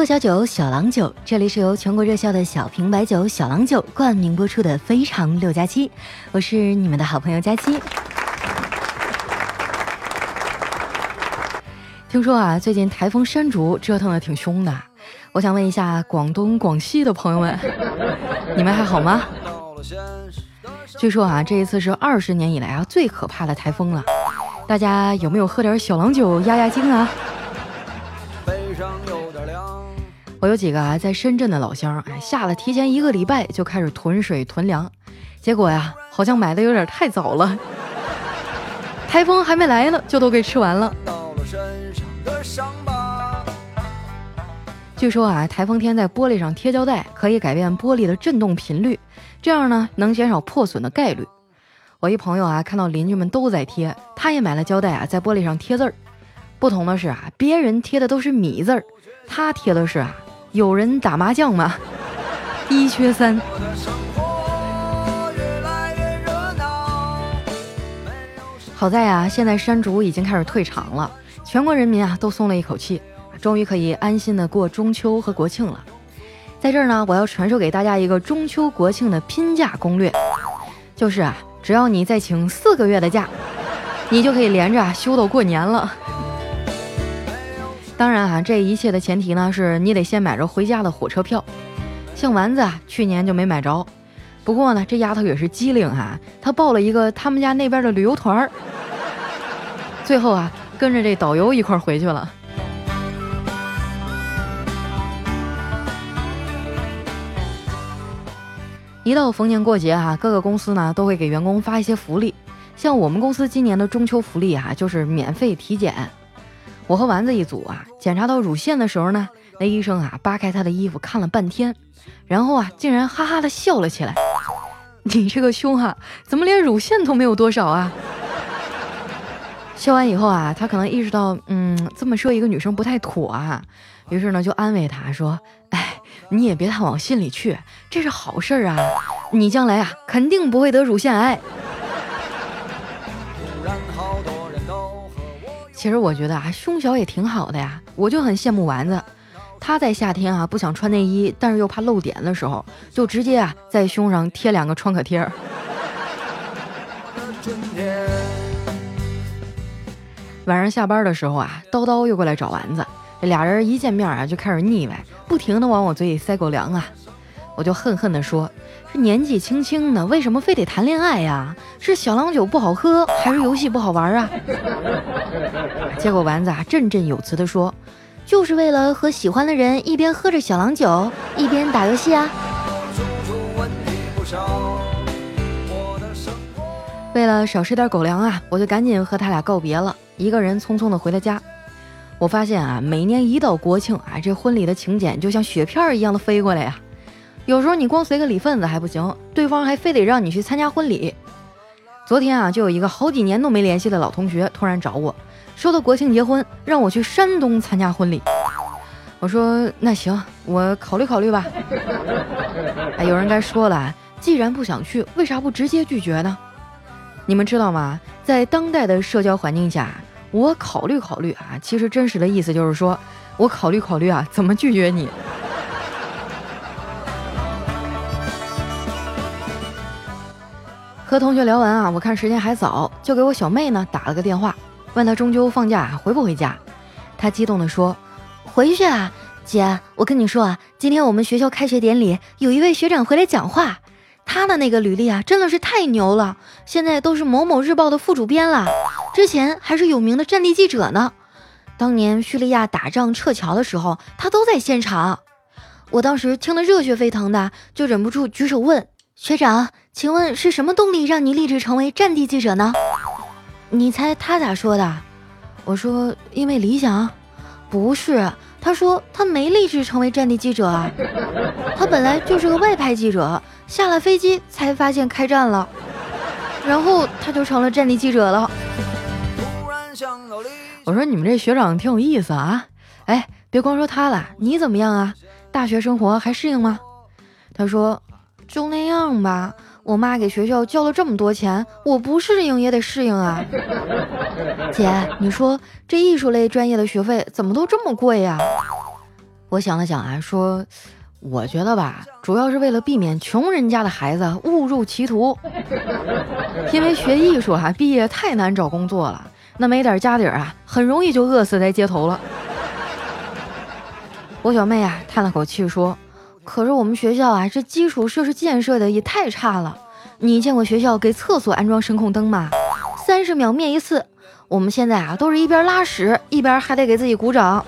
喝小酒，小郎酒，这里是由全国热销的小瓶白酒小郎酒冠名播出的《非常六加七》，我是你们的好朋友佳期。听说啊，最近台风山竹折腾的挺凶的，我想问一下广东、广西的朋友们，你们还好吗？据说啊，这一次是二十年以来啊最可怕的台风了，大家有没有喝点小郎酒压压惊啊？我有几个啊，在深圳的老乡，哎，下了提前一个礼拜就开始囤水囤粮，结果呀，好像买的有点太早了，台风还没来呢，就都给吃完了。据说啊，台风天在玻璃上贴胶带，可以改变玻璃的振动频率，这样呢，能减少破损的概率。我一朋友啊，看到邻居们都在贴，他也买了胶带啊，在玻璃上贴字儿。不同的是啊，别人贴的都是米字儿，他贴的是啊。有人打麻将吗？一缺三。好在啊，现在山竹已经开始退场了，全国人民啊都松了一口气，终于可以安心的过中秋和国庆了。在这儿呢，我要传授给大家一个中秋国庆的拼假攻略，就是啊，只要你再请四个月的假，你就可以连着啊休到过年了。当然啊，这一切的前提呢，是你得先买着回家的火车票。像丸子啊，去年就没买着。不过呢，这丫头也是机灵哈，她报了一个他们家那边的旅游团儿，最后啊，跟着这导游一块儿回去了。一到逢年过节哈，各个公司呢都会给员工发一些福利。像我们公司今年的中秋福利啊，就是免费体检。我和丸子一组啊，检查到乳腺的时候呢，那医生啊扒开他的衣服看了半天，然后啊竟然哈哈的笑了起来。你这个胸哈，怎么连乳腺都没有多少啊？笑完以后啊，他可能意识到，嗯，这么说一个女生不太妥啊，于是呢就安慰她说：“哎，你也别太往心里去，这是好事儿啊，你将来啊肯定不会得乳腺癌。”其实我觉得啊，胸小也挺好的呀，我就很羡慕丸子。他在夏天啊不想穿内衣，但是又怕露点的时候，就直接啊在胸上贴两个创可贴。晚上下班的时候啊，叨叨又过来找丸子，这俩人一见面啊就开始腻歪，不停的往我嘴里塞狗粮啊。我就恨恨地说：“这年纪轻轻的，为什么非得谈恋爱呀？是小郎酒不好喝，还是游戏不好玩啊？”结果丸子啊振振有词地说：“就是为了和喜欢的人一边喝着小郎酒，一边打游戏啊。”为了少吃点狗粮啊，我就赶紧和他俩告别了，一个人匆匆的回了家。我发现啊，每年一到国庆啊，这婚礼的请柬就像雪片一样的飞过来呀。有时候你光随个礼份子还不行，对方还非得让你去参加婚礼。昨天啊，就有一个好几年都没联系的老同学突然找我，说他国庆结婚，让我去山东参加婚礼。我说那行，我考虑考虑吧。哎，有人该说了，既然不想去，为啥不直接拒绝呢？你们知道吗？在当代的社交环境下，我考虑考虑啊，其实真实的意思就是说我考虑考虑啊，怎么拒绝你。和同学聊完啊，我看时间还早，就给我小妹呢打了个电话，问她中秋放假回不回家。她激动地说：“回去啊，姐！我跟你说啊，今天我们学校开学典礼，有一位学长回来讲话，他的那个履历啊，真的是太牛了，现在都是某某日报的副主编了，之前还是有名的战地记者呢。当年叙利亚打仗撤侨的时候，他都在现场。我当时听得热血沸腾的，就忍不住举手问。”学长，请问是什么动力让你立志成为战地记者呢？你猜他咋说的？我说因为理想。不是，他说他没立志成为战地记者啊，他本来就是个外派记者，下了飞机才发现开战了，然后他就成了战地记者了。我说你们这学长挺有意思啊，哎，别光说他了，你怎么样啊？大学生活还适应吗？他说。就那样吧，我妈给学校交了这么多钱，我不适应也得适应啊。姐，你说这艺术类专业的学费怎么都这么贵呀？我想了想啊，说。我觉得吧，主要是为了避免穷人家的孩子误入歧途。因为学艺术哈，毕业太难找工作了，那没点家底儿啊，很容易就饿死在街头了。我小妹啊，叹了口气说：“可是我们学校啊，这基础设施建设的也太差了。你见过学校给厕所安装声控灯吗？三十秒灭一次。我们现在啊，都是一边拉屎一边还得给自己鼓掌。”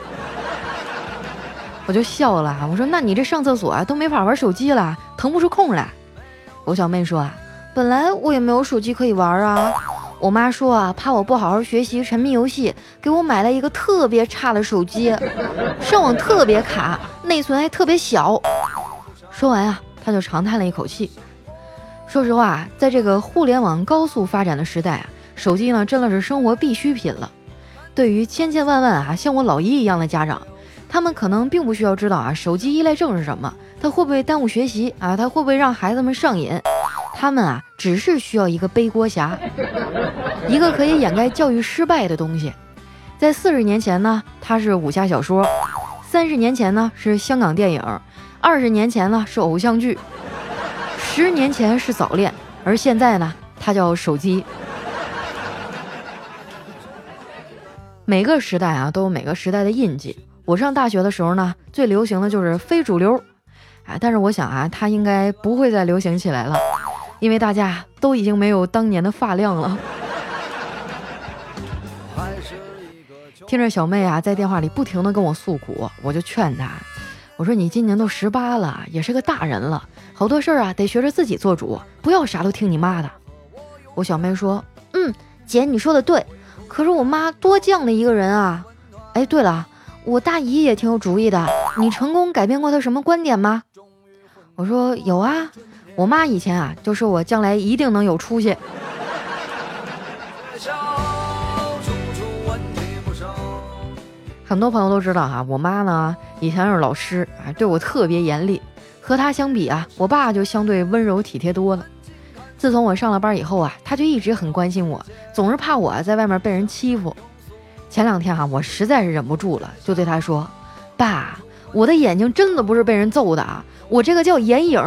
我就笑了，我说：“那你这上厕所啊都没法玩手机了，腾不出空来。”我小妹说：“啊，本来我也没有手机可以玩啊。我妈说啊，怕我不好好学习，沉迷游戏，给我买了一个特别差的手机，上网特别卡，内存还特别小。”说完啊，她就长叹了一口气。说实话，在这个互联网高速发展的时代啊，手机呢真的是生活必需品了。对于千千万万啊像我老姨一样的家长。他们可能并不需要知道啊，手机依赖症是什么，它会不会耽误学习啊？它会不会让孩子们上瘾？他们啊，只是需要一个背锅侠，一个可以掩盖教育失败的东西。在四十年前呢，它是武侠小说；三十年前呢，是香港电影；二十年前呢，是偶像剧；十年前是早恋，而现在呢，它叫手机。每个时代啊，都有每个时代的印记。我上大学的时候呢，最流行的就是非主流，啊，但是我想啊，它应该不会再流行起来了，因为大家都已经没有当年的发量了。听着小妹啊，在电话里不停的跟我诉苦，我就劝她，我说你今年都十八了，也是个大人了，好多事儿啊得学着自己做主，不要啥都听你妈的。我小妹说，嗯，姐你说的对，可是我妈多犟的一个人啊。哎，对了。我大姨也挺有主意的，你成功改变过她什么观点吗？我说有啊，我妈以前啊就说我将来一定能有出息。很多朋友都知道哈，我妈呢以前是老师啊，对我特别严厉。和她相比啊，我爸就相对温柔体贴多了。自从我上了班以后啊，他就一直很关心我，总是怕我在外面被人欺负。前两天哈，我实在是忍不住了，就对他说：“爸，我的眼睛真的不是被人揍的啊，我这个叫眼影。”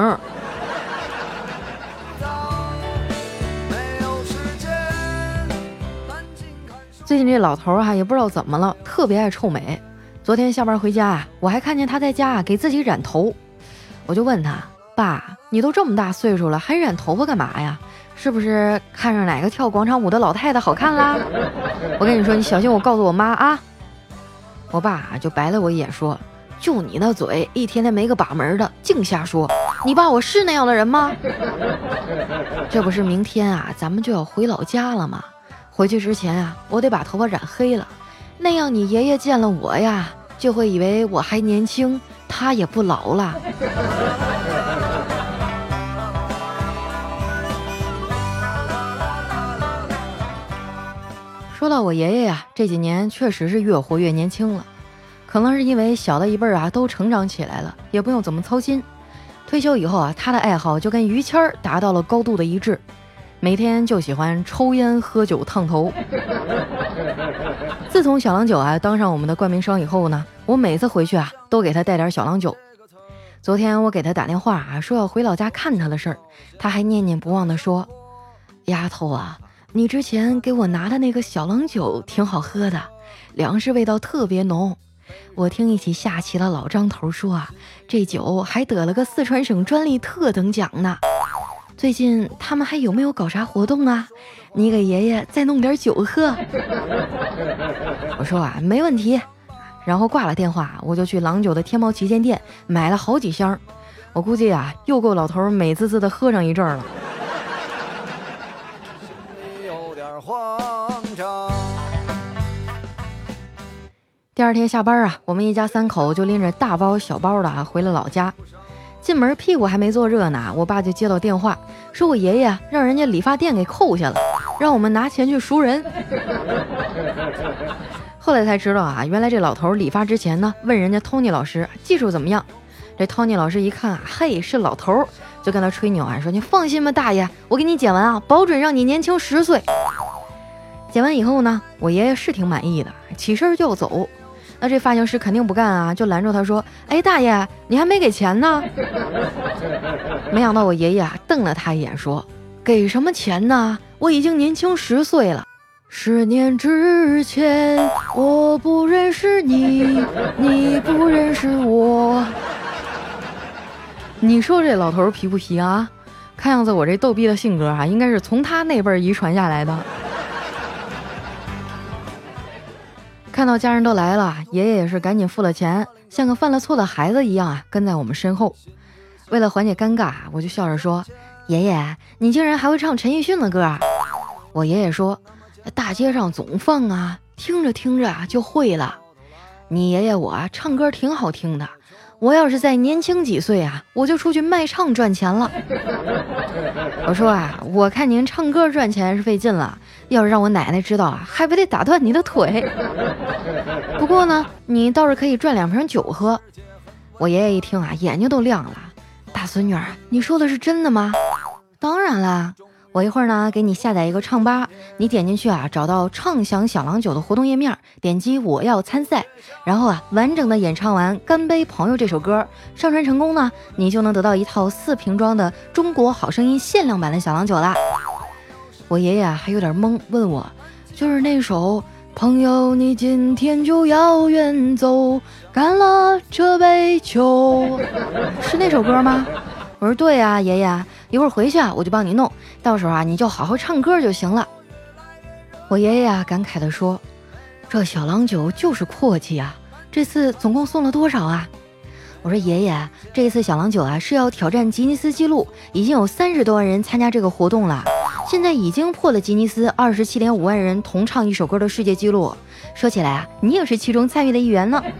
最近这老头儿哈也不知道怎么了，特别爱臭美。昨天下班回家啊，我还看见他在家给自己染头，我就问他：“爸，你都这么大岁数了，还染头发干嘛呀？”是不是看上哪个跳广场舞的老太太好看啦？我跟你说，你小心我告诉我妈啊！我爸就白了我一眼说：“就你那嘴，一天天没个把门的，净瞎说！你爸我是那样的人吗？” 这不是明天啊，咱们就要回老家了吗？回去之前啊，我得把头发染黑了，那样你爷爷见了我呀，就会以为我还年轻，他也不老了。说到我爷爷呀，这几年确实是越活越年轻了，可能是因为小的一辈儿啊都成长起来了，也不用怎么操心。退休以后啊，他的爱好就跟于谦儿达到了高度的一致，每天就喜欢抽烟、喝酒、烫头。自从小郎酒啊当上我们的冠名商以后呢，我每次回去啊都给他带点小郎酒。昨天我给他打电话啊，说要回老家看他的事儿，他还念念不忘地说：“丫头啊。”你之前给我拿的那个小郎酒挺好喝的，粮食味道特别浓。我听一起下棋的老张头说啊，这酒还得了个四川省专利特等奖呢。最近他们还有没有搞啥活动啊？你给爷爷再弄点酒喝。我说啊，没问题。然后挂了电话，我就去郎酒的天猫旗舰店买了好几箱。我估计啊，又够老头美滋滋的喝上一阵了。第二天下班啊，我们一家三口就拎着大包小包的啊回了老家。进门屁股还没坐热呢，我爸就接到电话，说我爷爷让人家理发店给扣下了，让我们拿钱去赎人。后来才知道啊，原来这老头理发之前呢，问人家 Tony 老师技术怎么样。这 Tony 老师一看啊，嘿，是老头，就跟他吹牛啊，说你放心吧，大爷，我给你剪完啊，保准让你年轻十岁。剪完以后呢，我爷爷是挺满意的，起身就走。那这发型师肯定不干啊，就拦住他说：“哎，大爷，你还没给钱呢。”没想到我爷爷啊瞪了他一眼说：“给什么钱呢？我已经年轻十岁了。十年之前我不认识你，你不认识我。你说这老头皮不皮啊？看样子我这逗逼的性格啊，应该是从他那辈儿遗传下来的。”看到家人都来了，爷爷也是赶紧付了钱，像个犯了错的孩子一样啊，跟在我们身后。为了缓解尴尬，我就笑着说：“爷爷，你竟然还会唱陈奕迅的歌？”我爷爷说：“大街上总放啊，听着听着就会了。你爷爷我啊，唱歌挺好听的。”我要是再年轻几岁啊，我就出去卖唱赚钱了。我说啊，我看您唱歌赚钱是费劲了，要是让我奶奶知道啊，还不得打断你的腿。不过呢，你倒是可以赚两瓶酒喝。我爷爷一听啊，眼睛都亮了。大孙女，你说的是真的吗？当然啦。我一会儿呢，给你下载一个唱吧，你点进去啊，找到畅享小郎酒的活动页面，点击我要参赛，然后啊，完整的演唱完《干杯朋友》这首歌，上传成功呢，你就能得到一套四瓶装的中国好声音限量版的小郎酒啦。我爷爷还有点懵，问我，就是那首朋友，你今天就要远走，干了这杯酒，是那首歌吗？我说对呀，爷爷。一会儿回去啊，我就帮你弄。到时候啊，你就好好唱歌就行了。我爷爷啊，感慨地说：“这小郎酒就是阔气啊！这次总共送了多少啊？”我说：“爷爷，这一次小郎酒啊是要挑战吉尼斯纪录，已经有三十多万人参加这个活动了，现在已经破了吉尼斯二十七点五万人同唱一首歌的世界纪录。说起来啊，你也是其中参与的一员呢。”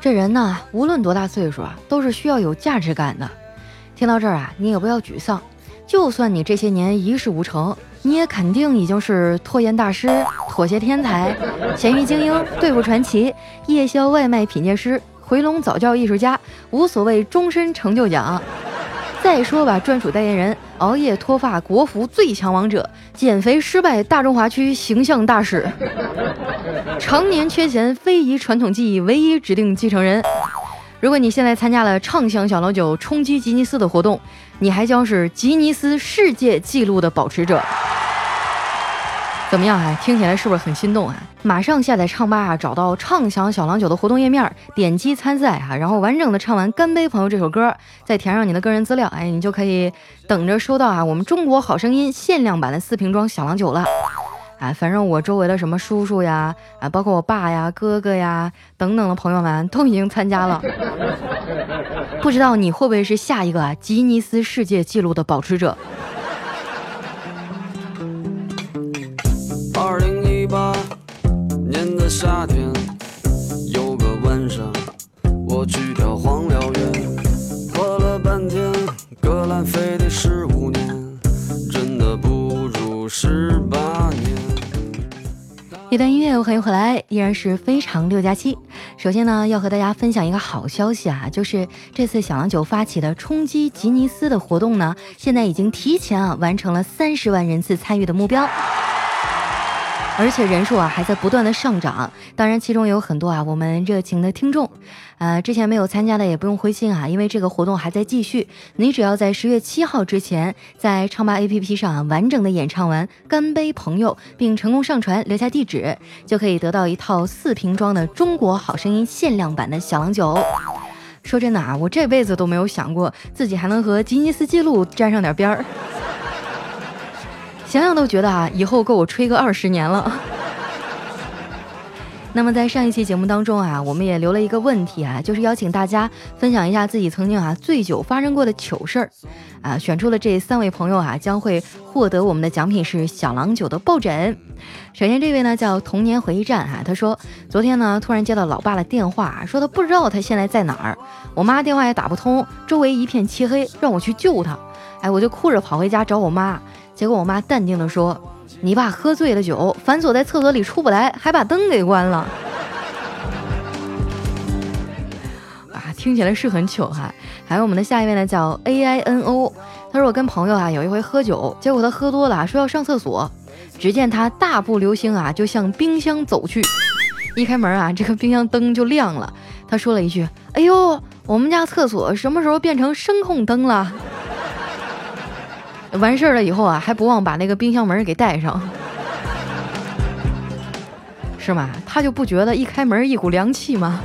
这人呢，无论多大岁数啊，都是需要有价值感的。听到这儿啊，你也不要沮丧。就算你这些年一事无成，你也肯定已经是拖延大师、妥协天才、咸鱼精英、对付传奇、夜宵外卖品鉴师、回笼早教艺术家、无所谓终身成就奖。再说吧，专属代言人、熬夜脱发国服最强王者、减肥失败大中华区形象大使、常年缺钱非遗传统技艺唯一指定继承人。如果你现在参加了畅享小老酒冲击吉尼斯的活动，你还将是吉尼斯世界纪录的保持者。怎么样啊？听起来是不是很心动啊？马上下载唱吧，找到畅享小郎酒的活动页面，点击参赛啊，然后完整的唱完《干杯朋友》这首歌，再填上你的个人资料，哎，你就可以等着收到啊我们中国好声音限量版的四瓶装小郎酒了。啊，反正我周围的什么叔叔呀，啊，包括我爸呀、哥哥呀等等的朋友们都已经参加了。不知道你会不会是下一个吉尼斯世界纪录的保持者？夏天有个晚上，我去跳黄辽源，喝了半天，格兰菲迪十五年，真的不如十八年。一段音乐，欢迎回来，依然是非常六加七。首先呢，要和大家分享一个好消息啊，就是这次小郎酒发起的冲击吉尼斯的活动呢，现在已经提前啊完成了三十万人次参与的目标。而且人数啊还在不断的上涨，当然其中有很多啊我们热情的听众，呃之前没有参加的也不用灰心啊，因为这个活动还在继续，你只要在十月七号之前在唱吧 APP 上完整的演唱完《干杯朋友》，并成功上传留下地址，就可以得到一套四瓶装的中国好声音限量版的小郎酒。说真的啊，我这辈子都没有想过自己还能和吉尼斯纪录沾上点边儿。想想都觉得啊，以后够我吹个二十年了。那么在上一期节目当中啊，我们也留了一个问题啊，就是邀请大家分享一下自己曾经啊醉酒发生过的糗事儿啊。选出了这三位朋友啊，将会获得我们的奖品是小郎酒的抱枕。首先这位呢叫童年回忆站啊，他说昨天呢突然接到老爸的电话，说他不知道他现在在哪儿，我妈电话也打不通，周围一片漆黑，让我去救他。哎，我就哭着跑回家找我妈。结果我妈淡定地说：“你爸喝醉了酒，反锁在厕所里出不来，还把灯给关了。”啊，听起来是很糗哈。还有我们的下一位呢，叫 A I N O，他说我跟朋友啊有一回喝酒，结果他喝多了，说要上厕所，只见他大步流星啊，就向冰箱走去。一开门啊，这个冰箱灯就亮了。他说了一句：“哎呦，我们家厕所什么时候变成声控灯了？”完事儿了以后啊，还不忘把那个冰箱门给带上，是吗？他就不觉得一开门一股凉气吗？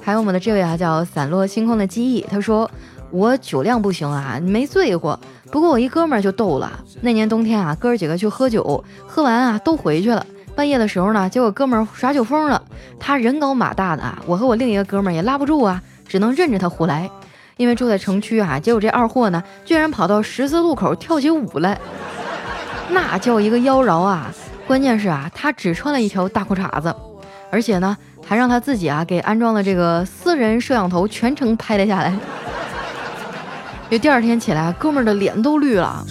还有我们的这位啊，叫散落星空的记忆，他说我酒量不行啊，没醉过。不过我一哥们儿就逗了，那年冬天啊，哥儿几个去喝酒，喝完啊都回去了。半夜的时候呢，结果哥们儿耍酒疯了，他人高马大的啊，我和我另一个哥们儿也拉不住啊，只能任着他胡来。因为住在城区啊，结果这二货呢，居然跑到十字路口跳起舞来，那叫一个妖娆啊！关键是啊，他只穿了一条大裤衩子，而且呢，还让他自己啊给安装了这个私人摄像头，全程拍了下来。就第二天起来，哥们儿的脸都绿了。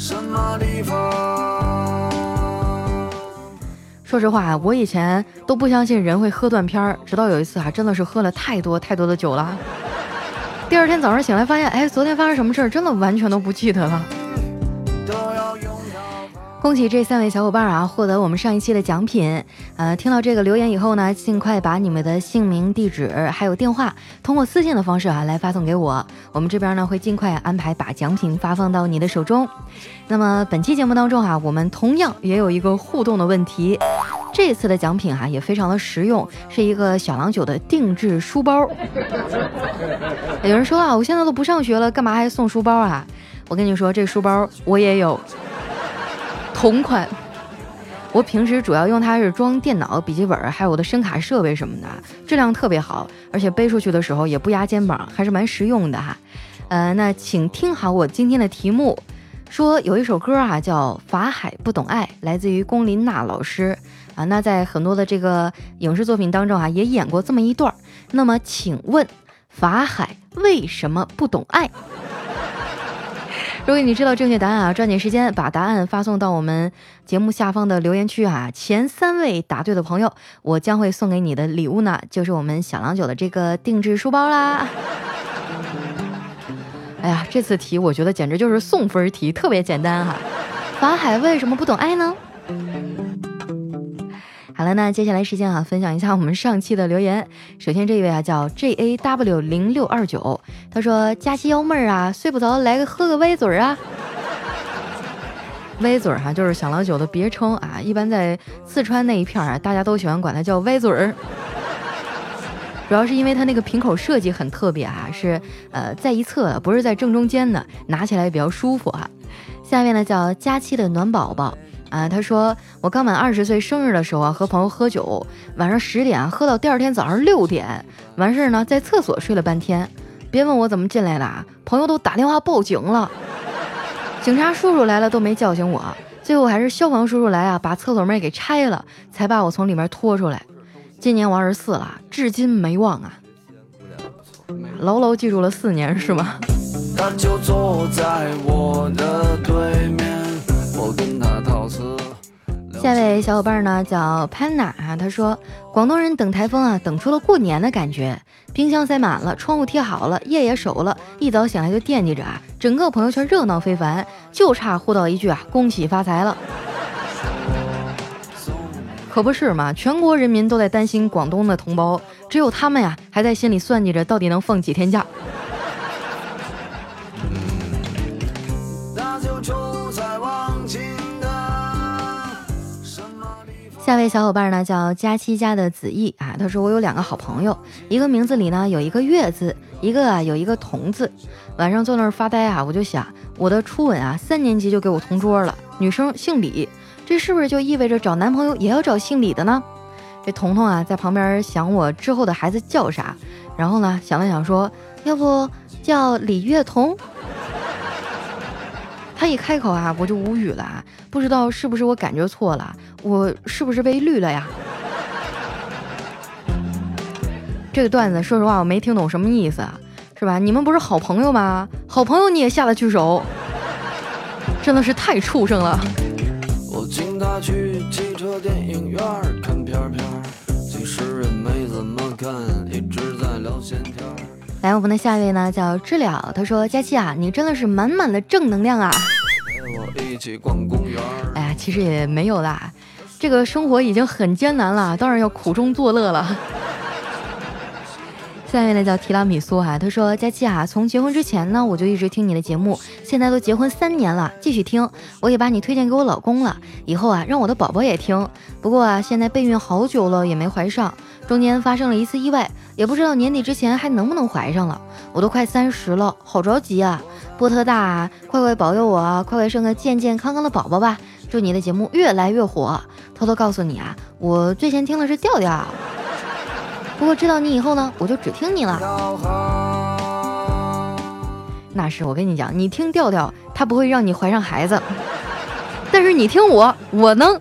说实话，我以前都不相信人会喝断片儿，直到有一次啊，真的是喝了太多太多的酒了。第二天早上醒来，发现，哎，昨天发生什么事儿，真的完全都不记得了。恭喜这三位小伙伴啊，获得我们上一期的奖品。呃，听到这个留言以后呢，尽快把你们的姓名、地址还有电话，通过私信的方式啊来发送给我。我们这边呢会尽快安排把奖品发放到你的手中。那么本期节目当中啊，我们同样也有一个互动的问题。这次的奖品哈也非常的实用，是一个小郎酒的定制书包。有人说啊，我现在都不上学了，干嘛还送书包啊？我跟你说，这书包我也有。同款，我平时主要用它是装电脑、笔记本，还有我的声卡设备什么的，质量特别好，而且背出去的时候也不压肩膀，还是蛮实用的哈。呃，那请听好我今天的题目，说有一首歌啊叫《法海不懂爱》，来自于龚琳娜老师啊。那在很多的这个影视作品当中啊也演过这么一段。那么请问法海为什么不懂爱？如果你知道正确答案啊，抓紧时间把答案发送到我们节目下方的留言区啊！前三位答对的朋友，我将会送给你的礼物呢，就是我们小郎酒的这个定制书包啦。哎呀，这次题我觉得简直就是送分题，特别简单哈！法海为什么不懂爱呢？好了，那接下来时间啊，分享一下我们上期的留言。首先这一位啊叫 J A W 零六二九，他说：“佳期幺妹儿啊，睡不着来个喝个歪嘴儿啊。” 歪嘴儿哈，就是小老酒的别称啊，一般在四川那一片儿啊，大家都喜欢管它叫歪嘴儿。主要是因为它那个瓶口设计很特别啊，是呃在一侧的，不是在正中间的，拿起来比较舒服哈。下面呢叫佳期的暖宝宝。啊，他说我刚满二十岁生日的时候啊，和朋友喝酒，晚上十点喝到第二天早上六点，完事儿呢，在厕所睡了半天。别问我怎么进来的啊，朋友都打电话报警了，警察叔叔来了都没叫醒我，最后还是消防叔叔来啊，把厕所门给拆了，才把我从里面拖出来。今年我二十四了，至今没忘啊，牢牢记住了四年是吗？他就坐在我的对面。下位小伙伴呢叫潘娜啊，他说广东人等台风啊，等出了过年的感觉，冰箱塞满了，窗户贴好了，夜也守了，一早醒来就惦记着啊，整个朋友圈热闹非凡，就差互道一句啊，恭喜发财了。可不是嘛，全国人民都在担心广东的同胞，只有他们呀，还在心里算计着到底能放几天假。下位小伙伴呢叫佳期家的子毅啊，他说我有两个好朋友，一个名字里呢有一个月字，一个啊有一个童字。晚上坐那儿发呆啊，我就想我的初吻啊三年级就给我同桌了，女生姓李，这是不是就意味着找男朋友也要找姓李的呢？这彤彤啊在旁边想我之后的孩子叫啥，然后呢想了想说，要不叫李月彤。他一开口啊，我就无语了啊！不知道是不是我感觉错了，我是不是被绿了呀？这个段子，说实话我没听懂什么意思，是吧？你们不是好朋友吗？好朋友你也下得去手，真的是太畜生了。我请他去汽车电影院看片片，其实也没怎么看，一直在聊闲来，我们的下一位呢，叫知了。他说：“佳期啊，你真的是满满的正能量啊！哎呀，其实也没有啦，这个生活已经很艰难了，当然要苦中作乐了。下面呢叫提拉米苏哈，他说佳期啊，从结婚之前呢，我就一直听你的节目，现在都结婚三年了，继续听，我也把你推荐给我老公了，以后啊，让我的宝宝也听。不过啊，现在备孕好久了也没怀上，中间发生了一次意外，也不知道年底之前还能不能怀上了。我都快三十了，好着急啊！波特大，快快保佑我，快快生个健健康康的宝宝吧！祝你的节目越来越火。偷偷告诉你啊，我最先听的是调调。不过知道你以后呢，我就只听你了。那是我跟你讲，你听调调，他不会让你怀上孩子。但是你听我，我能。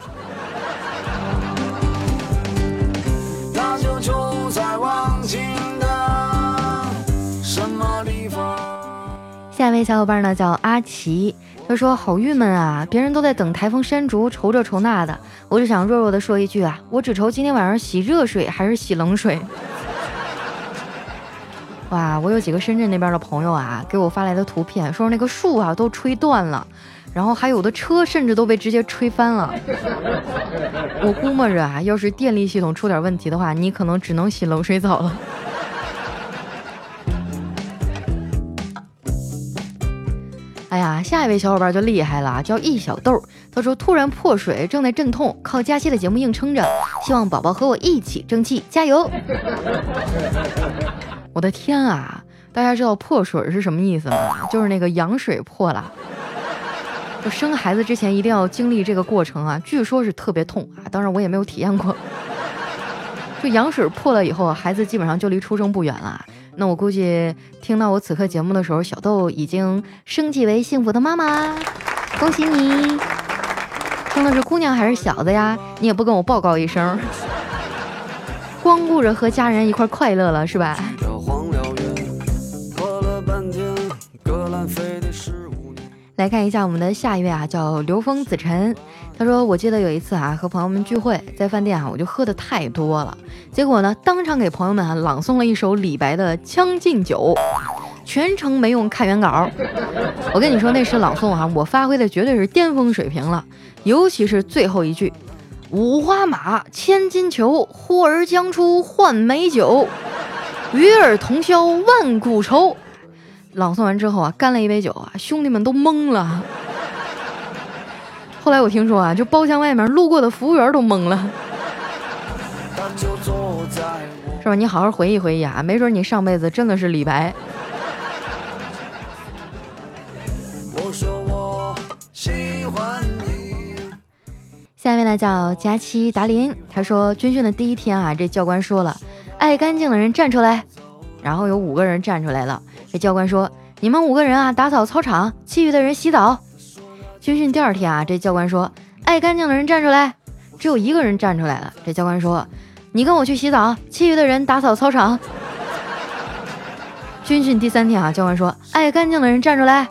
下一位小伙伴呢叫阿奇，他说好郁闷啊，别人都在等台风山竹，愁这愁那的。我只想弱弱的说一句啊，我只愁今天晚上洗热水还是洗冷水。哇，我有几个深圳那边的朋友啊，给我发来的图片，说那个树啊都吹断了，然后还有的车甚至都被直接吹翻了。我估摸着啊，要是电力系统出点问题的话，你可能只能洗冷水澡了。哎呀，下一位小伙伴就厉害了，叫易小豆。他说：“突然破水，正在阵痛，靠佳期的节目硬撑着，希望宝宝和我一起争气，加油！” 我的天啊！大家知道破水是什么意思吗？就是那个羊水破了。就生孩子之前一定要经历这个过程啊，据说是特别痛啊，当然我也没有体验过。就羊水破了以后，孩子基本上就离出生不远了。那我估计听到我此刻节目的时候，小豆已经升级为幸福的妈妈，恭喜你！生的是姑娘还是小子呀？你也不跟我报告一声，光顾着和家人一块快乐了是吧？来看一下我们的下一位啊，叫刘峰子晨。他说：“我记得有一次啊，和朋友们聚会，在饭店啊，我就喝的太多了，结果呢，当场给朋友们啊朗诵了一首李白的《将进酒》，全程没用看原稿。我跟你说，那时朗诵啊，我发挥的绝对是巅峰水平了。”尤其是最后一句，“五花马，千金裘，呼儿将出换美酒，与尔同销万古愁。”朗诵完之后啊，干了一杯酒啊，兄弟们都懵了。后来我听说啊，就包厢外面路过的服务员都懵了，是吧？你好好回忆回忆啊，没准你上辈子真的是李白。我说我喜欢你下面呢叫佳期达林，他说军训的第一天啊，这教官说了，爱干净的人站出来，然后有五个人站出来了。这教官说，你们五个人啊打扫操场，其余的人洗澡。军训第二天啊，这教官说，爱干净的人站出来，只有一个人站出来了。这教官说，你跟我去洗澡，其余的人打扫操场。军训第三天啊，教官说，爱干净的人站出来。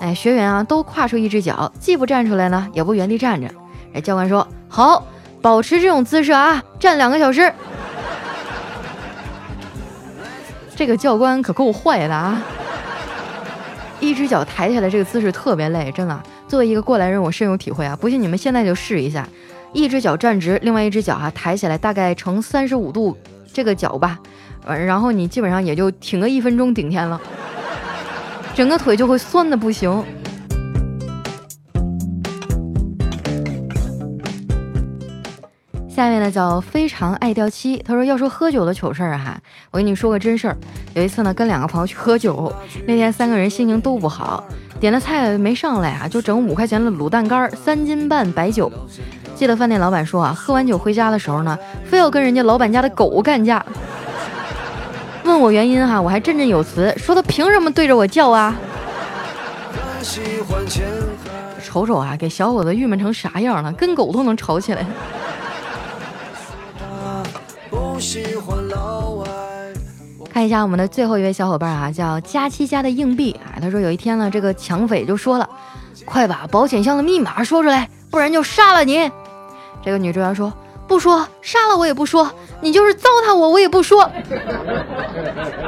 哎，学员啊都跨出一只脚，既不站出来呢，也不原地站着。哎，教官说好，保持这种姿势啊，站两个小时。这个教官可够坏的啊！一只脚抬起来，这个姿势特别累，真的。作为一个过来人，我深有体会啊！不信你们现在就试一下，一只脚站直，另外一只脚哈抬起来，大概呈三十五度这个角吧，呃，然后你基本上也就挺个一分钟顶天了，整个腿就会酸的不行。下面呢叫非常爱掉漆，他说要说喝酒的糗事儿哈，我跟你说个真事儿。有一次呢，跟两个朋友去喝酒，那天三个人心情都不好，点的菜没上来啊，就整五块钱的卤蛋干儿，三斤半白酒。记得饭店老板说啊，喝完酒回家的时候呢，非要跟人家老板家的狗干架。问我原因哈，我还振振有词说他凭什么对着我叫啊？瞅瞅啊，给小伙子郁闷成啥样了，跟狗都能吵起来。看一下我们的最后一位小伙伴啊，叫佳期家的硬币啊。他说有一天呢，这个抢匪就说了：“快把保险箱的密码说出来，不然就杀了你。”这个女职员说：“不说，杀了我也不说，你就是糟蹋我，我也不说。”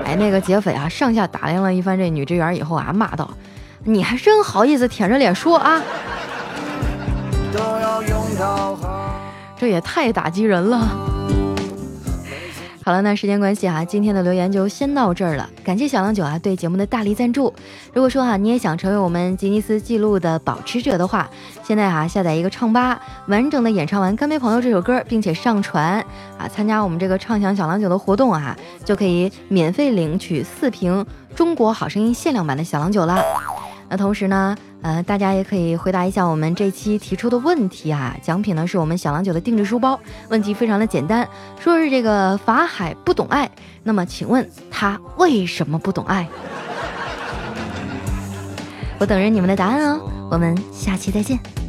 哎，那个劫匪啊，上下打量了一番这女职员以后啊，骂道：“你还真好意思舔着脸说啊？这也太打击人了。好了，那时间关系哈，今天的留言就先到这儿了。感谢小郎酒啊对节目的大力赞助。如果说哈你也想成为我们吉尼斯纪录的保持者的话，现在哈下载一个唱吧，完整的演唱完《干杯朋友》这首歌，并且上传啊，参加我们这个畅享小郎酒的活动啊，就可以免费领取四瓶中国好声音限量版的小郎酒啦。那同时呢？呃，大家也可以回答一下我们这期提出的问题啊。奖品呢是我们小郎酒的定制书包。问题非常的简单，说是这个法海不懂爱，那么请问他为什么不懂爱？我等着你们的答案哦。我们下期再见。